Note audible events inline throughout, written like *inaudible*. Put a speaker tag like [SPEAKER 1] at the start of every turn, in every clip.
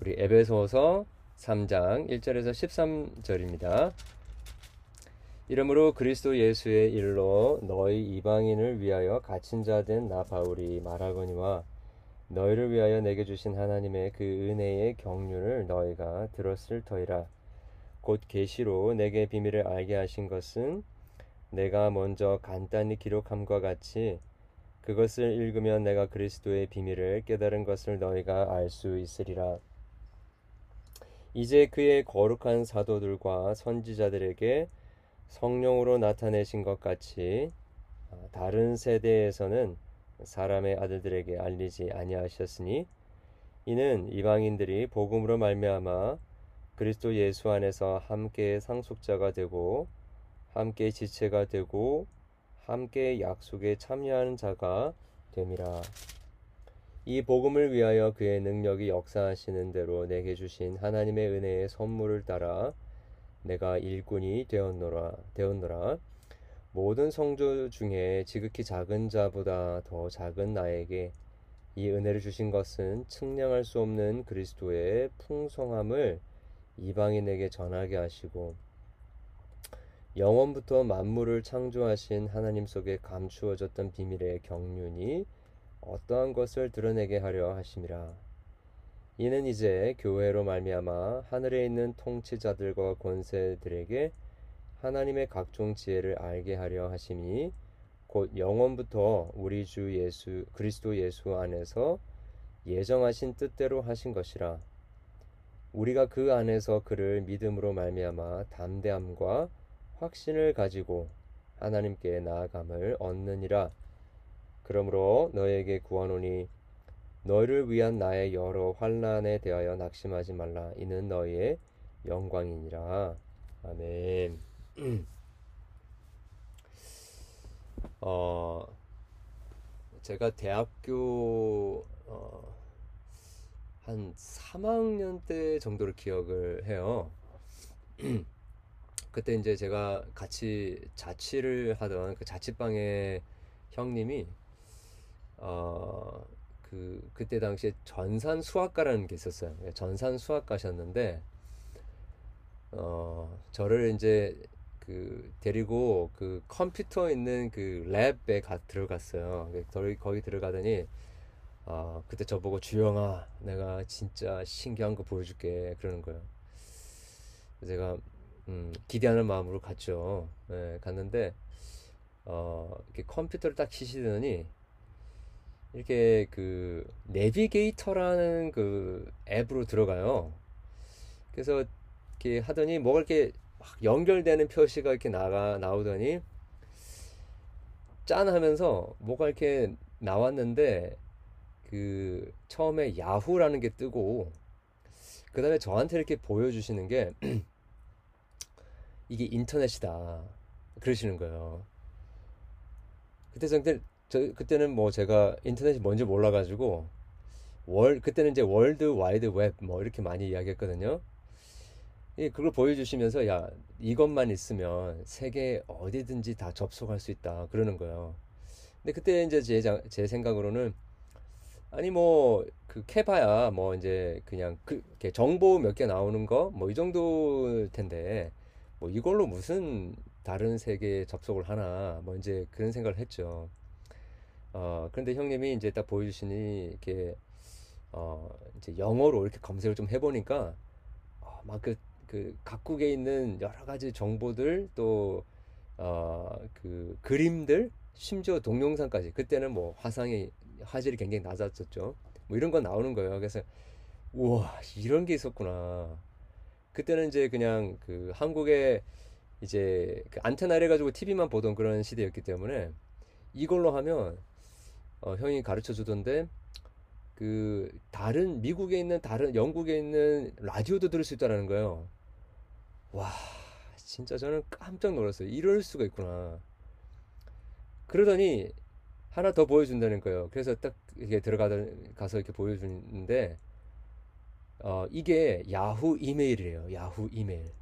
[SPEAKER 1] 우리 에베소서 3장 1절에서 13절입니다. 이러므로 그리스도 예수의 일로 너희 이방인을 위하여 갇힌 자 된 나 바울이 말하거니와 너희를 위하여 내게 주신 하나님의 그 은혜의 경륜을 너희가 들었을 터이라 곧 계시로 내게 비밀을 알게 하신 것은 내가 먼저 간단히 기록함과 같이 그것을 읽으면 내가 그리스도의 비밀을 깨달은 것을 너희가 알 수 있으리라. 이제 그의 거룩한 사도들과 선지자들에게 성령으로 나타내신 것 같이 아, 다른 세대에서는 사람의 아들들에게 알리지 아니하셨으니 이는 이방인들이 복음으로 말미암아 그리스도 예수 안에서 함께 상속자가 되고 함께 지체가 되고 함께 약속에 참여하는 자가 됨이라. 이 복음을 위하여 그의 능력이 역사하시는 대로 내게 주신 하나님의 은혜의 선물을 따라 내가 일꾼이 되었노라 되었노라. 모든 성도 중에 지극히 작은 자보다 더 작은 나에게 이 은혜를 주신 것은 측량할 수 없는 그리스도의 풍성함을 이방인에게 전하게 하시고 영원부터 만물을 창조하신 하나님 속에 감추어졌던 비밀의 경륜이 어떠한 것을 드러내게 하려 하심이라. 이는 이제 교회로 말미암아 하늘에 있는 통치자들과 권세들에게 하나님의 각종 지혜를 알게 하려 하심이 곧 영원부터 우리 주 예수 그리스도 예수 안에서 예정하신 뜻대로 하신 것이라. 우리가 그 안에서 그를 믿음으로 말미암아 담대함과 확신을 가지고 하나님께 나아감을 얻느니라. 그러므로 너에게 구하노니 너희를 위한 나의 여러 환란에 대하여 낙심하지 말라. 이는 너희의 영광이니라. 아멘. *clears throat* 어, 제가 대학교 어, 한 3학년 때 정도를 기억을 해요. *clears throat* 그때 이제 제가 같이 자취를 하던 그 자취방의 형님이 어, 그 그때 당시에 전산 수학과라는 게 있었어요. 예, 전산 수학과셨는데 어 저를 이제 그 데리고 그 컴퓨터 있는 그 랩에 가 들어갔어요. 거기 거기 들어가더니 아 그때 저보고 주영아 내가 진짜 신기한 거 보여줄게 그러는 거예요. 제가 음, 기대하는 마음으로 갔죠. 예, 갔는데 어 이렇게 컴퓨터를 딱 키시더니 이렇게 그 내비게이터라는 그 앱으로 들어가요. 그래서 이렇게 하더니 뭐가 이렇게 막 연결되는 표시가 이렇게 나가 나오더니 짠 하면서 뭐가 이렇게 나왔는데 그 처음에 야후라는 게 뜨고 그 다음에 저한테 이렇게 보여주시는 게 *clears throat* 이게 인터넷이다 그러시는 거예요. 그때 저한테 저 그때는 뭐 제가 인터넷이 뭔지 몰라가지고 월 그때는 이제 월드 와이드 웹 뭐 이렇게 많이 이야기했거든요. 예, 그걸 보여주시면서 야 이것만 있으면 세계 어디든지 다 접속할 수 있다 그러는 거예요. 근데 그때 이제 제, 제 생각으로는 아니 뭐 그 캐봐야 뭐 이제 그냥 그 정보 몇 개 나오는 거 뭐 이 정도일 텐데 뭐 이걸로 무슨 다른 세계에 접속을 하나 뭐 이제 그런 생각을 했죠. 어, 그런데 형님이 이제 딱 보여주시니 이렇게 어, 이제 영어로 이렇게 검색을 좀 해보니까 어, 막그 그 각국에 있는 여러 가지 정보들 또 어, 그 그림들 심지어 동영상까지 그때는 뭐 화상이 화질이 굉장히 낮았었죠. 뭐 이런 거 나오는 거예요. 그래서 우와 이런 게 있었구나. 그때는 이제 그냥 그 한국에 이제 그 안테나를 해가지고 TV만 보던 그런 시대였기 때문에 이걸로 하면 어, 형이 가르쳐 주던데 그 다른 미국에 있는 다른 영국에 있는 라디오도 들을 수 있다라는 거예요. 와 진짜 저는 깜짝 놀랐어요. 이럴 수가 있구나. 그러더니 하나 더 보여준다는 거예요. 그래서 딱 이렇게 들어가서 가서 이렇게 보여주는데 어, 이게 야후 이메일이래요. 야후 이메일.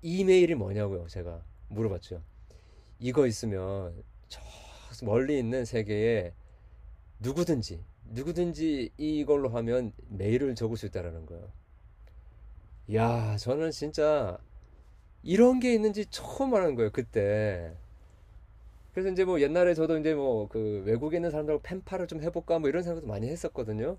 [SPEAKER 1] 이메일이 뭐냐고요? 제가 물어봤죠. 이거 있으면 저 멀리 있는 세계에 누구든지 누구든지 이걸로 하면 메일을 적을 수 있다라는 거예요. 야, 저는 진짜 이런 게 있는지 처음 알은 거예요, 그때. 그래서 이제 뭐 옛날에 저도 이제 뭐 그 외국에 있는 사람들하고 펜팔을 좀 해볼까 뭐 이런 생각도 많이 했었거든요.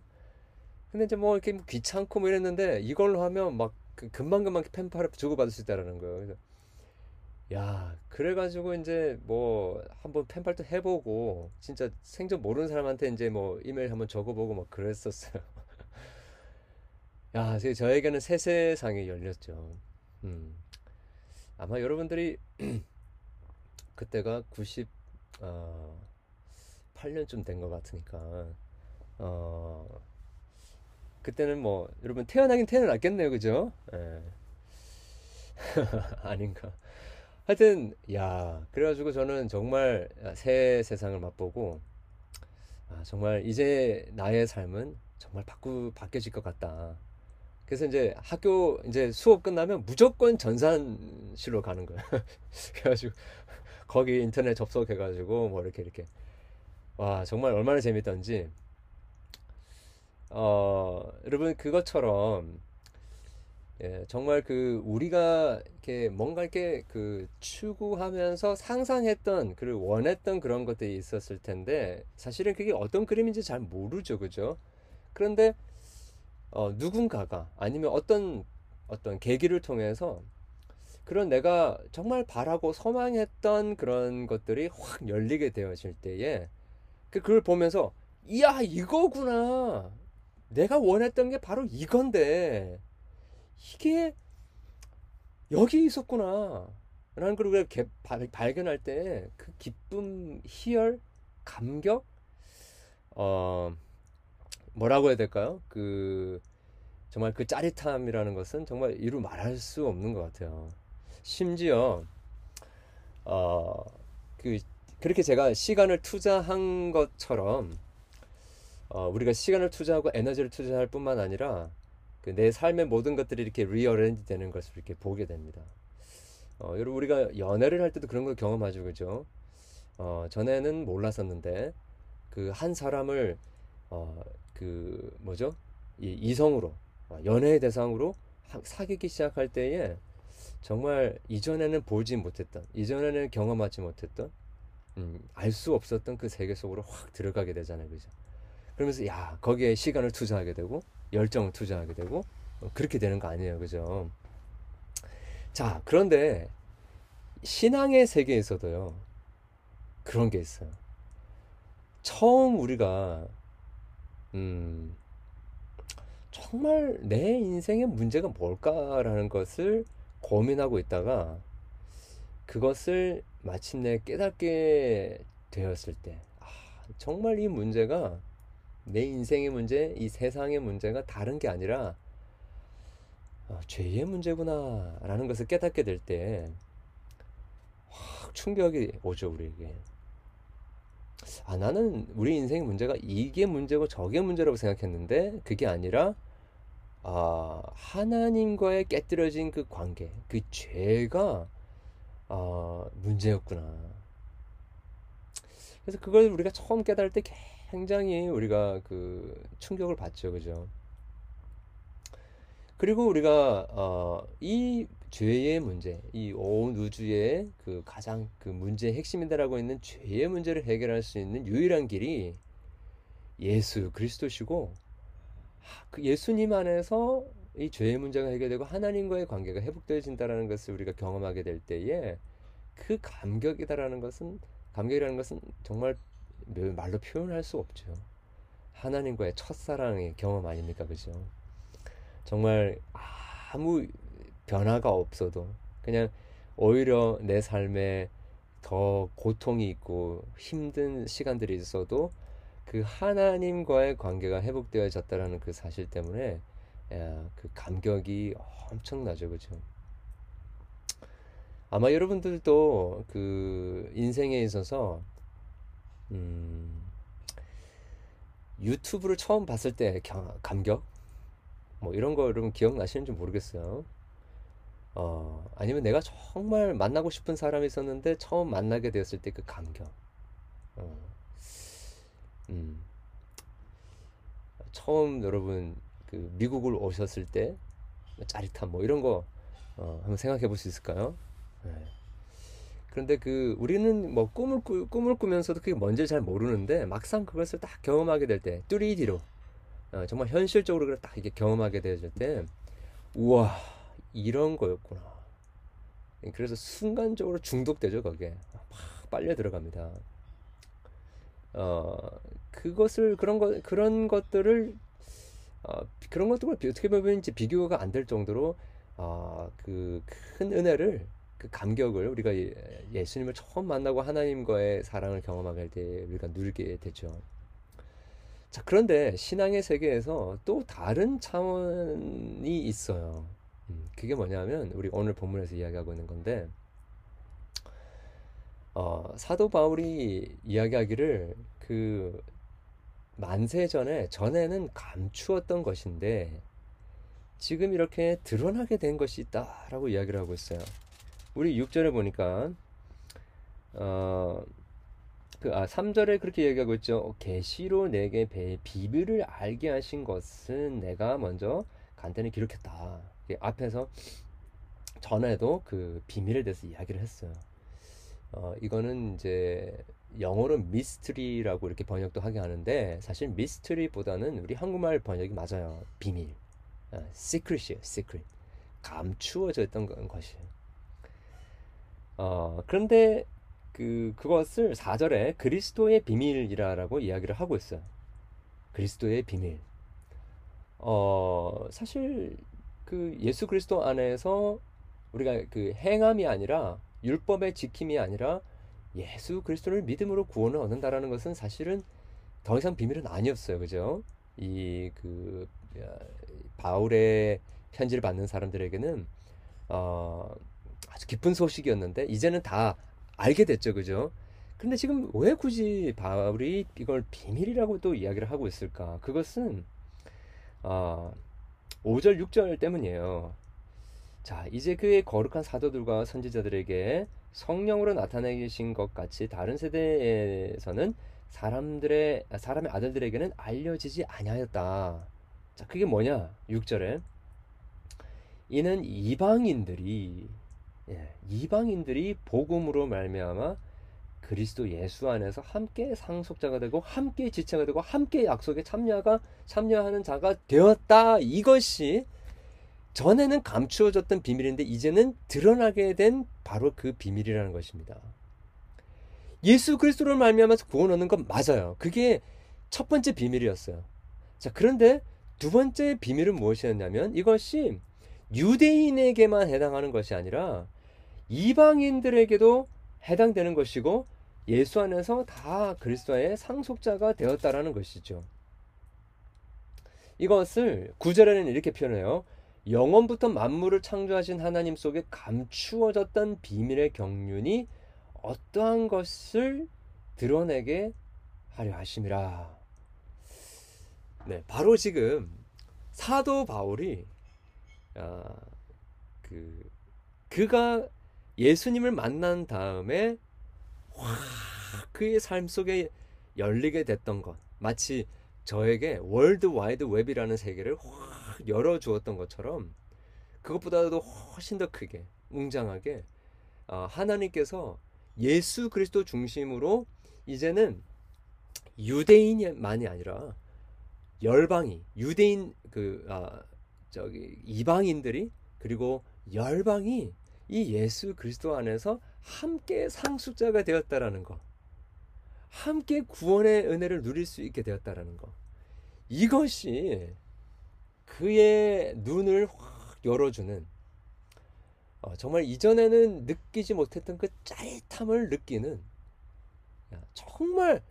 [SPEAKER 1] 근데 이제 뭐 이렇게 뭐 귀찮고 뭐 이랬는데 이걸로 하면 막 그 금방금방 펜팔을 주고받을 수 있다라는 거예요. 그래서 야, 그래가지고 이제 뭐 한번 펜팔도 해보고 진짜 생전 모르는 사람한테 이제 뭐 이메일 한번 적어보고 막 그랬었어요. *laughs* 야, 저에게는 새 세상이 열렸죠. 음. 아마 여러분들이 *clears throat* 그때가 90, 어, 8년쯤 된것 같으니까, 어, 그때는 뭐, 여러분 태어나긴 태어났겠네요. 그죠? 예. *laughs* 아닌가. 하여튼, 야, 그래가지고 저는 정말 새 세상을 맛보고, 아, 정말 이제 나의 삶은 정말 바꾸, 바뀌어질 것 같다. 그래서 이제 학교 이제 수업 끝나면 무조건 전산실로 가는 거야. *laughs* 그래가지고 거기 인터넷 접속해가지고 뭐 이렇게 이렇게 와 정말 얼마나 재밌던지 어 여러분 그것처럼 예, 정말 그 우리가 이렇게 뭔가 이렇게 그 추구하면서 상상했던 그리고 원했던 그런 것들이 있었을 텐데 사실은 그게 어떤 그림인지 잘 모르죠, 그죠? 그런데 어, 누군가가 아니면 어떤 어떤 계기를 통해서 그런 내가 정말 바라고 소망했던 그런 것들이 확 열리게 되어질 때에 그 그걸 보면서 이야 이거구나 내가 원했던 게 바로 이건데 이게 여기 있었구나 라는 걸 발견할 때 그 기쁨 희열 감격 어 뭐라고 해야 될까요? 그 정말 그 짜릿함이라는 것은 정말 이루 말할 수 없는 것 같아요. 심지어 어 그 그렇게 제가 시간을 투자한 것처럼 어 우리가 시간을 투자하고 에너지를 투자할 뿐만 아니라 그 내 삶의 모든 것들이 이렇게 리어렌지 되는 것을 이렇게 보게 됩니다. 어, 여러분 우리가 연애를 할 때도 그런 걸 경험하죠, 그죠? 어, 전에는 몰랐었는데 그 한 사람을 어, 그 뭐죠? 이 이성으로 어, 연애의 대상으로 사귀기 시작할 때에 정말 이전에는 보지 못했던 이전에는 경험하지 못했던 음, 알 수 없었던 그 세계 속으로 확 들어가게 되잖아요, 그죠? 그러면서 야 거기에 시간을 투자하게 되고 열정을 투자하게 되고 어, 그렇게 되는 거 아니에요, 그죠? 자 그런데 신앙의 세계에서도요 그런 게 있어요. 처음 우리가 음, 정말 내 인생의 문제가 뭘까라는 것을 고민하고 있다가 그것을 마침내 깨닫게 되었을 때, 아, 정말 이 문제가 내 인생의 문제, 이 세상의 문제가 다른 게 아니라 아, 죄의 문제구나라는 것을 깨닫게 될 때, 확 충격이 오죠, 우리에게. 아, 나는 우리 인생의 문제가 이게 문제고 저게 문제라고 생각했는데 그게 아니라 아, 하나님과의 깨뜨려진 그 관계, 그 죄가 아, 문제였구나. 그래서 그걸 우리가 처음 깨달을 때 굉장히 우리가 그 충격을 받죠, 그죠? 그리고 우리가 어, 이 죄의 문제, 이 온 우주의 그 가장 그 문제의 핵심이다라고 있는 죄의 문제를 해결할 수 있는 유일한 길이 예수 그리스도시고 그 예수님 안에서 이 죄의 문제가 해결되고 하나님과의 관계가 회복되어진다라는 것을 우리가 경험하게 될 때에 그 감격이다라는 것은 감격이라는 것은 정말 말로 표현할 수 없죠. 하나님과의 첫사랑의 경험 아닙니까, 그죠? 정말 아무 변화가 없어도 그냥 오히려 내 삶에 더 고통이 있고 힘든 시간들이 있어도 그 하나님과의 관계가 회복되어졌다라는 그 사실 때문에 야, 그 감격이 엄청나죠, 그죠? 아마 여러분들도 그 인생에 있어서 음, 유튜브를 처음 봤을 때 감격 뭐 이런 거 여러분 기억나시는지 모르겠어요. 어, 아니면 내가 정말 만나고 싶은 사람이 있었는데 처음 만나게 되었을 때 그 감격. 어, 음. 처음 여러분 그 미국을 오셨을 때 짜릿함 뭐 이런 거 어, 한번 생각해 볼 수 있을까요? 네. 그런데 그 우리는 뭐 꿈을 꾸, 꿈을 꾸면서도 그게 뭔지 잘 모르는데 막상 그것을 딱 경험하게 될때 3D로 어, 정말 현실적으로 그걸 딱 이게 경험하게 되질 때 우와 이런 거였구나. 그래서 순간적으로 중독되죠 거기에 막 빨려 들어갑니다. 어 그것을 그런 것 그런 것들을 어, 그런 것들과 어떻게 보면 이제 비교가 안 될 정도로 어, 그큰 은혜를 그 감격을 우리가 예, 수님을 처음 만나고 하나님과의 사랑을 경험하게 할 때 우리가 누리게 되죠. 자, 그런데 신앙의 세계에서 또 다른 차원이 있어요. 음, 그게 뭐냐면 우리 오늘 본문에서 이야기하고 있는 건데 어, 사도 바울이 이야기하기를 그 만세 전에 전에는 감추었던 것인데 지금 이렇게 드러나게 된 것이 있다라고 이야기를 하고 있어요. 우리 6절에 보니까 어, 그, 아, 3절에 그렇게 얘기하고 있죠. 계시로 내게 비밀을 알게 하신 것은 내가 먼저 간단히 기록했다. 앞에서 전에도 그 비밀에 대해서 이야기를 했어요. 어, 이거는 이제 영어로 미스트리라고 이렇게 번역도 하게 하는데 사실 미스트리보다는 우리 한국말 번역이 맞아요. 비밀. 아, secret이에요. secret. 감추어져 있던 것이에요. 어, 그런데 그 그것을 4절에 그리스도의 비밀이라고 이야기를 하고 있어요. 그리스도의 비밀. 어, 사실 그 예수 그리스도 안에서 우리가 그 행함이 아니라 율법의 지킴이 아니라 예수 그리스도를 믿음으로 구원을 얻는다라는 것은 사실은 더 이상 비밀은 아니었어요. 그죠? 이 그 바울의 편지를 받는 사람들에게는 어, 아주 기쁜 소식이었는데 이제는 다 알게 됐죠. 그죠? 근데 지금 왜 굳이 바울이 이걸 비밀이라고 또 이야기를 하고 있을까? 그것은 어, 5절, 6절 때문이에요. 자, 이제 그의 거룩한 사도들과 선지자들에게 성령으로 나타내신 것 같이 다른 세대에서는 사람들의 사람의 아들들에게는 알려지지 아니하였다. 자, 그게 뭐냐? 6절에 이는 이방인들이 예, 이방인들이 복음으로 말미암아 그리스도 예수 안에서 함께 상속자가 되고 함께 지체가 되고 함께 약속에 참여가 참여하는 자가 되었다. 이것이 전에는 감추어졌던 비밀인데 이제는 드러나게 된 바로 그 비밀이라는 것입니다. 예수 그리스도를 말미암아서 구원 얻는 건 맞아요. 그게 첫 번째 비밀이었어요. 자, 그런데 두 번째 비밀은 무엇이었냐면 이것이 유대인에게만 해당하는 것이 아니라 이방인들에게도 해당되는 것이고 예수 안에서 다 그리스도의 상속자가 되었다라는 것이죠. 이것을 구절에는 이렇게 표현해요. 영원부터 만물을 창조하신 하나님 속에 감추어졌던 비밀의 경륜이 어떠한 것을 드러내게 하려 하심이라. 네, 바로 지금 사도 바울이 아, 그 그가 예수님을 만난 다음에 확 그의 삶 속에 열리게 됐던 것 마치 저에게 월드 와이드 웹이라는 세계를 확 열어 주었던 것처럼 그것보다도 훨씬 더 크게 웅장하게 아, 하나님께서 예수 그리스도 중심으로 이제는 유대인만이 아니라 열방이 유대인 그 아, 저기 이방인들이 그리고 열방이 이 예수 그리스도 안에서 함께 상속자가 되었다라는 것. 함께 구원의 은혜를 누릴 수 있게 되었다라는 것. 이것이 그의 눈을 확 열어주는 어, 정말 이전에는 느끼지 못했던 그 짜릿함을 느끼는 정말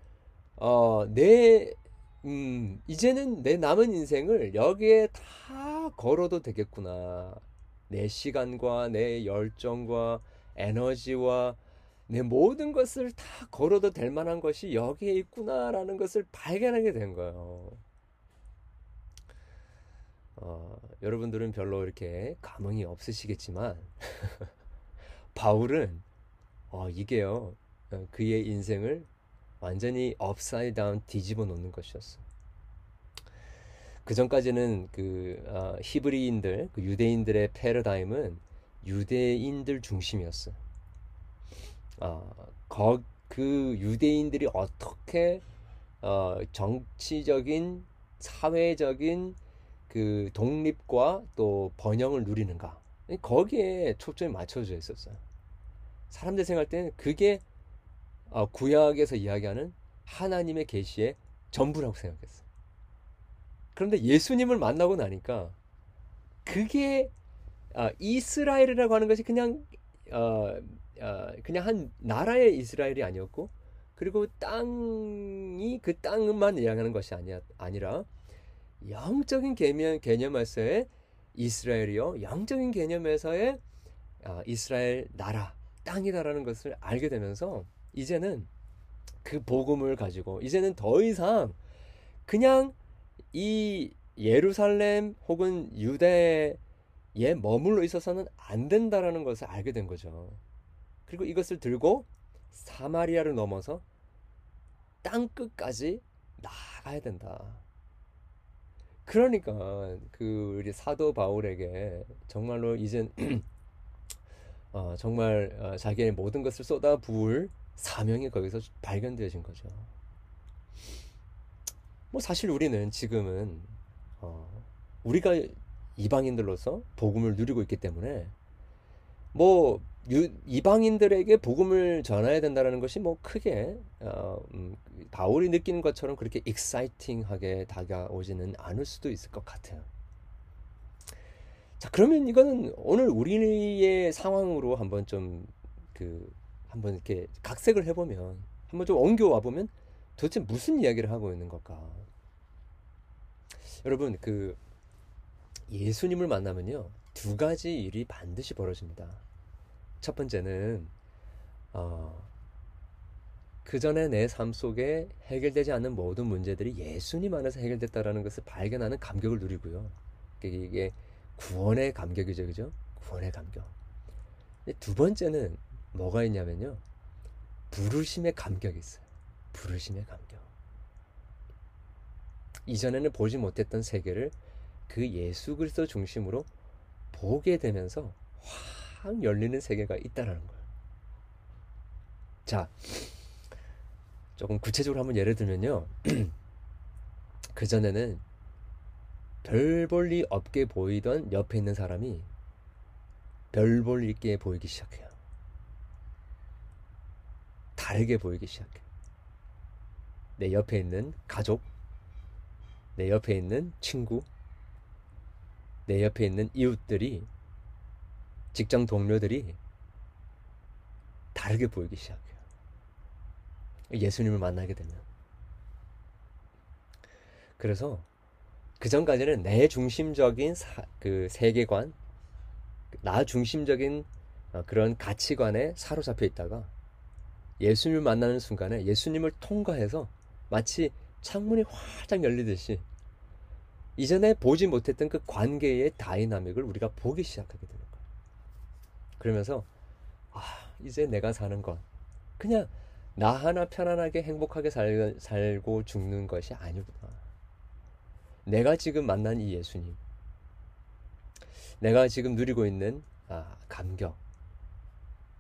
[SPEAKER 1] 어, 내 음, 이제는 내 남은 인생을 여기에 다 걸어도 되겠구나. 내 시간과 내 열정과 에너지와 내 모든 것을 다 걸어도 될 만한 것이 여기에 있구나라는 것을 발견하게 된 거예요. 어, 여러분들은 별로 이렇게 감흥이 없으시겠지만 *laughs* 바울은 어, 이게요 어, 그의 인생을 완전히 upside down 뒤집어 놓는 것이었어. 그 전까지는 그 어, 히브리인들, 그 유대인들의 패러다임은 유대인들 중심이었어. 어, 거, 그 유대인들이 어떻게 어, 정치적인, 사회적인 그 독립과 또 번영을 누리는가. 거기에 초점이 맞춰져 있었어요. 사람들 생각할 때는 그게 어, 구약에서 이야기하는 하나님의 계시의 전부라고 생각했어. 그런데 예수님을 만나고 나니까 그게 어, 이스라엘이라고 하는 것이 그냥 어, 어, 그냥 한 나라의 이스라엘이 아니었고 그리고 땅이 그 땅만 이야기하는 것이 아니야, 아니라 영적인 개념, 개념에서의 이스라엘이요. 영적인 개념에서의 아, 이스라엘 나라 땅이다라는 것을 알게 되면서 이제는 그 복음을 가지고 이제는 더 이상 그냥 이 예루살렘 혹은 유대에 머물러 있어서는 안 된다라는 것을 알게 된 거죠. 그리고 이것을 들고 사마리아를 넘어서 땅 끝까지 나가야 된다. 그러니까 그 우리 사도 바울에게 정말로 이젠 *clears throat* 어, 정말 어, 자기의 모든 것을 쏟아 부을 사명이 거기서 발견되어진 거죠. 뭐 사실 우리는 지금은 어, 우리가 이방인들로서 복음을 누리고 있기 때문에 뭐 유, 이방인들에게 복음을 전해야 된다는 것이 뭐 크게 어, 음, 바울이 느끼는 것처럼 그렇게 익사이팅하게 다가오지는 않을 수도 있을 것 같아요. 자 그러면 이거는 오늘 우리의 상황으로 한번 좀 그 한번 이렇게 각색을 해보면 한번 좀 옮겨와 보면 도대체 무슨 이야기를 하고 있는 걸까? 여러분 그 예수님을 만나면요 두 가지 일이 반드시 벌어집니다. 첫 번째는 어, 그 전에 내 삶 속에 해결되지 않는 모든 문제들이 예수님 안에서 해결됐다라는 것을 발견하는 감격을 누리고요. 이게 구원의 감격이죠, 그죠? 구원의 감격. 두 번째는 뭐가 있냐면요, 부르심의 감격이 있어요. 부르심의 감격. 이전에는 보지 못했던 세계를 그 예수 그리스도 중심으로 보게 되면서 확 열리는 세계가 있다라는 거예요. 자, 조금 구체적으로 한번 예를 들면요. *clears throat* 그 전에는 별볼리 없게 보이던 옆에 있는 사람이 별 볼 있게 보이기 시작해요. 다르게 보이기 시작해. 내 옆에 있는 가족, 내 옆에 있는 친구, 내 옆에 있는 이웃들이 직장 동료들이 다르게 보이기 시작해요. 예수님을 만나게 되면. 그래서 그 전까지는 내 중심적인 사, 그 세계관, 나 중심적인 어, 그런 가치관에 사로잡혀 있다가 예수님을 만나는 순간에 예수님을 통과해서 마치 창문이 활짝 열리듯이 이전에 보지 못했던 그 관계의 다이나믹을 우리가 보기 시작하게 됩니다. 그러면서 아 이제 내가 사는 건 그냥 나 하나 편안하게 행복하게 살, 살고 죽는 것이 아니구나. 내가 지금 만난 이 예수님, 내가 지금 누리고 있는 아, 감격,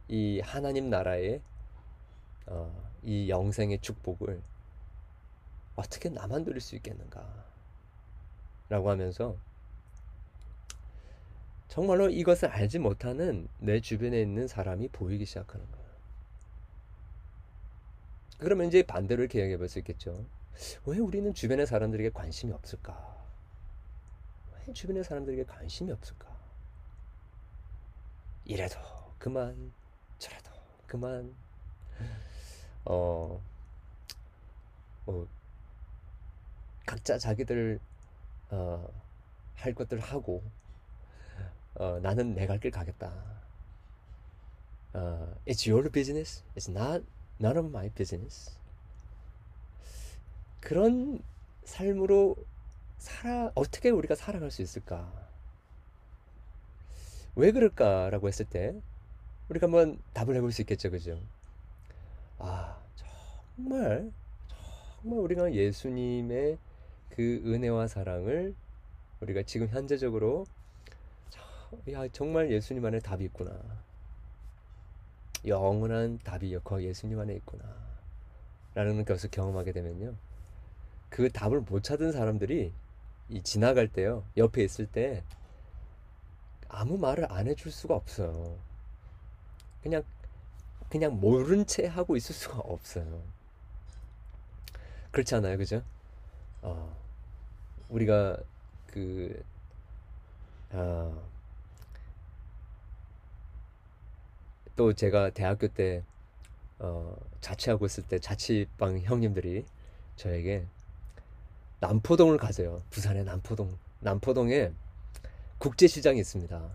[SPEAKER 1] 이 하나님 나라의 어, 이 영생의 축복을 어떻게 나만 누릴 수 있겠는가? 라고 하면서 정말로 이것을 알지 못하는 내 주변에 있는 사람이 보이기 시작하는 거예요. 그러면 이제 이렇게 이야기해 볼 수 있겠죠. 왜 우리는 주변의 사람들에게 관심이 없을까? 왜 주변의 사람들에게 관심이 없을까? 이래도 그만, 저래도 그만. 어, 뭐, 각자 자기들, 어, 할 것들 하고, 어, 나는 내 갈 길 가겠다. 어, it's your business. It's not none of my business. 그런 삶으로 살아 어떻게 우리가 살아갈 수 있을까? 왜 그럴까라고 했을 때 우리가 한번 답을 해볼 수 있겠죠, 그죠? 아 정말 정말 우리가 예수님의 그 은혜와 사랑을 우리가 지금 현재적으로 야 정말 예수님 안에 답이 있구나. 영원한 답이 거 예수님 안에 있구나. 라는 것을 경험하게 되면요. 그 답을 못 찾은 사람들이 이 지나갈 때요. 옆에 있을 때 아무 말을 안 해줄 수가 없어요. 그냥 그냥 모른 채 하고 있을 수가 없어요. 그렇지 않아요, 그죠? 어, 우리가 그 어, 또 제가 대학교 때 어, 자취하고 있을 때 자취방 형님들이 저에게 남포동을 가세요. 부산의 남포동. 남포동에 국제시장이 있습니다.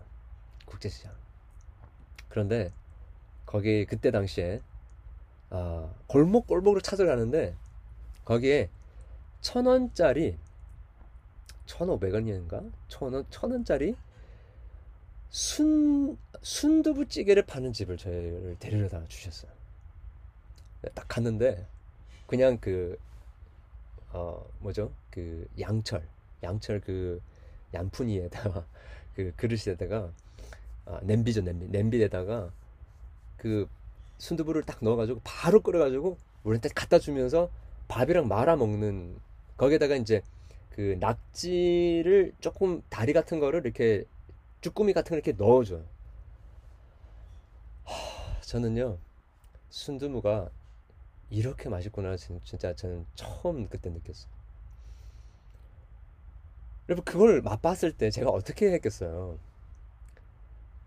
[SPEAKER 1] 국제시장. 그런데 거기 그때 당시에 아, 골목 골목으로 찾아가는데 거기에 천 원짜리 천오백 원인가? 천원 천 원짜리 순 순두부찌개를 파는 집을 저희를 데리러다 주셨어요. 네, 딱 갔는데 그냥 그 어 뭐죠? 그 양철 양철 그 양푼이에다가 *laughs* 그 그릇에다가 아, 냄비죠 냄비. 냄비에다가 그 순두부를 딱 넣어가지고 바로 끓여가지고 우리한테 갖다 주면서 밥이랑 말아 먹는 거기에다가 이제 그 낙지를 조금 다리 같은 거를 이렇게 쭈꾸미 같은 거 이렇게 넣어줘요. 하, 저는요 순두부가 이렇게 맛있구나 진짜 저는 처음 그때 느꼈어요. 여러분 그걸 맛봤을 때 제가 어떻게 했겠어요?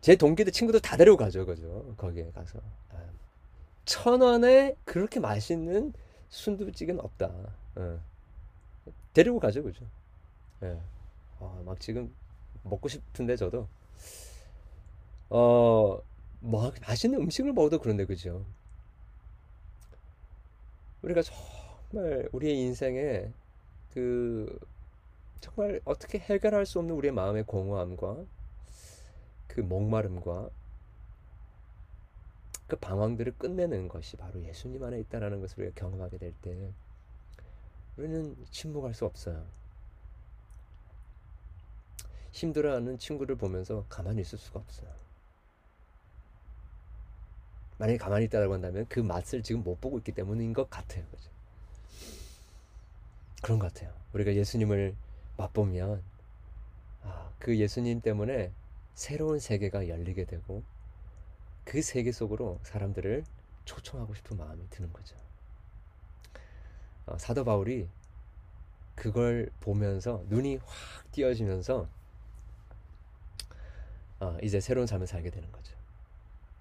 [SPEAKER 1] 제 동기들 친구들 다 데리고 가죠, 그죠? 거기에 가서 아, 천 원에 그렇게 맛있는 순두부찌개는 없다. 어. 데리고 가죠, 그죠? 예. 아, 막 지금 먹고 싶은데 저도 어, 뭐 맛있는 음식을 먹어도 그런데 그죠? 우리가 정말 우리의 인생에 그 정말 어떻게 해결할 수 없는 우리의 마음의 공허함과 그 목마름과 그 방황들을 끝내는 것이 바로 예수님 안에 있다라는 것을 우리가 경험하게 될 때 우리는 침묵할 수 없어요. 힘들어하는 친구를 보면서 가만히 있을 수가 없어요. 만약에 가만히 있다고 한다면 그 맛을 지금 못 보고 있기 때문인 것 같아요. 그죠? 그런 것 같아요. 우리가 예수님을 맛보면 아, 그 예수님 때문에 새로운 세계가 열리게 되고 그 세계 속으로 사람들을 초청하고 싶은 마음이 드는 거죠. 어, 사도 바울이 그걸 보면서 눈이 확 띄어지면서 어, 이제 새로운 삶을 살게 되는 거죠.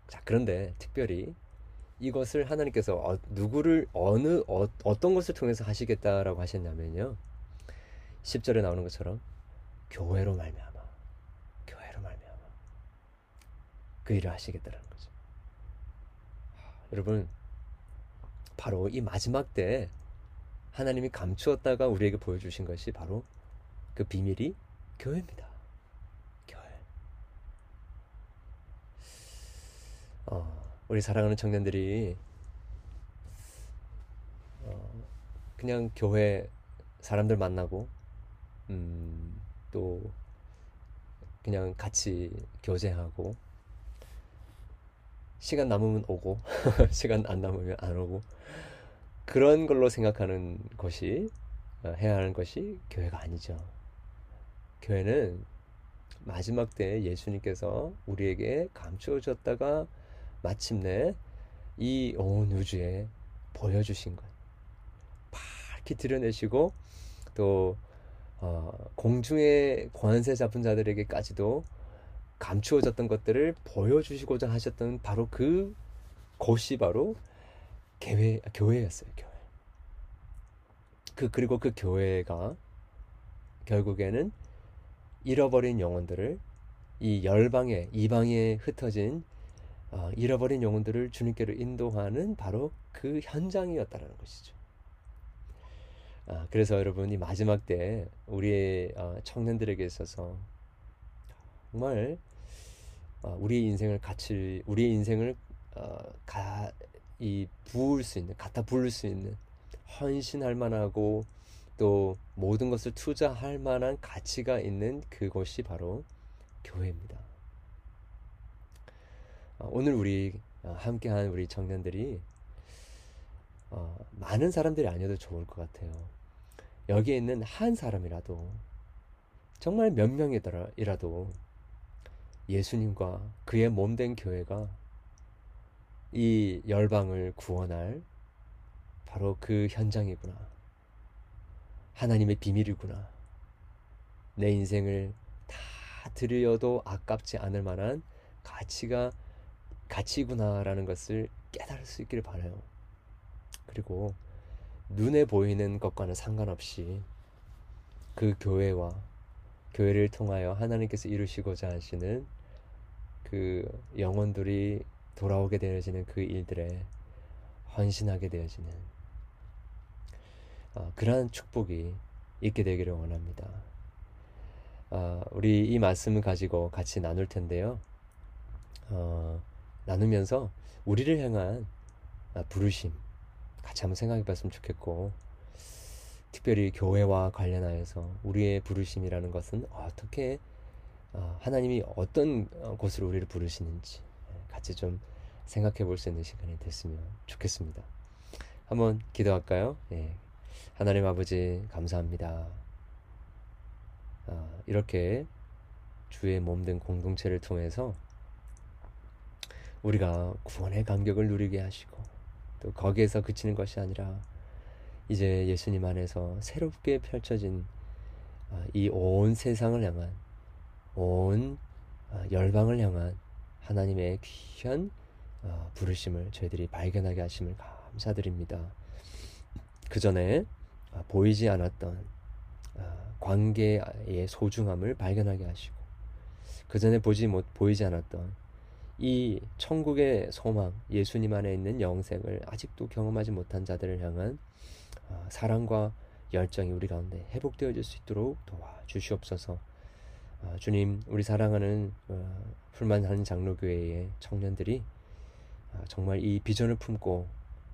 [SPEAKER 1] 자, 그런데 특별히 이것을 하나님께서 어, 누구를 어느 어, 어떤 것을 통해서 하시겠다라고 하셨냐면요. 10절에 나오는 것처럼 교회로 말미암아 교회로 말미암아 그 일을 하시겠다는 거죠. 여러분 바로 이 마지막 때 하나님이 감추었다가 우리에게 보여주신 것이 바로 그 비밀이 교회입니다. 어, 우리 사랑하는 청년들이 어, 그냥 교회 사람들 만나고 음, 또 그냥 같이 교제하고 시간 남으면 오고 *laughs* 시간 안 남으면 안 오고 그런 걸로 생각하는 것이 어, 해야 하는 것이 교회가 아니죠. 교회는 마지막 때 예수님께서 우리에게 감추어 줬다가 마침내 이 온 우주에 보여주신 것. 밝게 드러내시고 또 어, 공중의 권세 잡은 자들에게까지도 감추어졌던 것들을 보여주시고자 하셨던 바로 그 곳이 바로 교회, 교회였어요, 교회. 그, 그리고 그 교회가 결국에는 잃어버린 영혼들을 이 열방에, 이방에 흩어진 어, 잃어버린 영혼들을 주님께로 인도하는 바로 그 현장이었다는 것이죠. 아, 그래서 여러분 이 마지막 때 우리의 어, 청년들에게 있어서 정말 어, 우리의 인생을 같이 우리의 인생을 어, 가, 이 부을 수 있는 갖다 부을 수 있는 헌신할 만하고 또 모든 것을 투자할 만한 가치가 있는 그곳이 바로 교회입니다. 어, 오늘 우리 어, 함께한 우리 청년들이 어, 많은 사람들이 아니어도 좋을 것 같아요. 여기에 있는 한 사람이라도 정말 몇 명이라도 예수님과 그의 몸 된 교회가 이 열방을 구원할 바로 그 현장이구나. 하나님의 비밀이구나. 내 인생을 다 들여도 아깝지 않을 만한 가치가 가치구나라는 것을 깨달을 수 있기를 바라요. 그리고 눈에 보이는 것과는 상관없이 그 교회와 교회를 통하여 하나님께서 이루시고자 하시는 그 영혼들이 돌아오게 되어지는 그 일들에 헌신하게 되어지는 어, 그러한 축복이 있게 되기를 원합니다. 어, 우리 이 말씀을 가지고 같이 나눌 텐데요. 어, 나누면서 우리를 향한 아, 부르심 같이 한번 생각해 봤으면 좋겠고 특별히 교회와 관련하여서 우리의 부르심이라는 것은 어떻게 어, 하나님이 어떤 어, 곳으로 우리를 부르시는지 예, 같이 좀 생각해 볼 수 있는 시간이 됐으면 좋겠습니다. 한번 기도할까요? 예. 하나님 아버지 감사합니다. 아, 이렇게 주의 몸된 공동체를 통해서 우리가 구원의 감격을 누리게 하시고 또 거기에서 그치는 것이 아니라 이제 예수님 안에서 새롭게 펼쳐진 아, 이온 세상을 향한 온 아, 열방을 향한 하나님의 귀한 아, 부르심을 저희들이 발견하게 하심을 감사드립니다. 그 전에 보이지 않았던 관계의 소중함을 발견하게 하시고 그 전에 보지 못 보이지 않았던 이 천국의 소망, 예수님 안에 있는 영생을 아직도 경험하지 못한 자들을 향한 어, 사랑과 열정이 우리 가운데 회복되어질 수 있도록 도와 주시옵소서. 어, 주님, 우리 사랑하는 어, 풀만하는 장로교회의 청년들이 정말 이 비전을 품고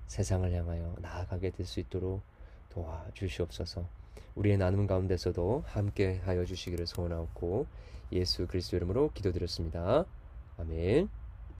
[SPEAKER 1] 세상을 향하여 나아가게 될 수 있도록 도와주시옵소서. 우리의 나눔 가운데서도 함께 하여 주시기를 소원하고 예수 그리스도 이름으로 기도드렸습니다. 아멘.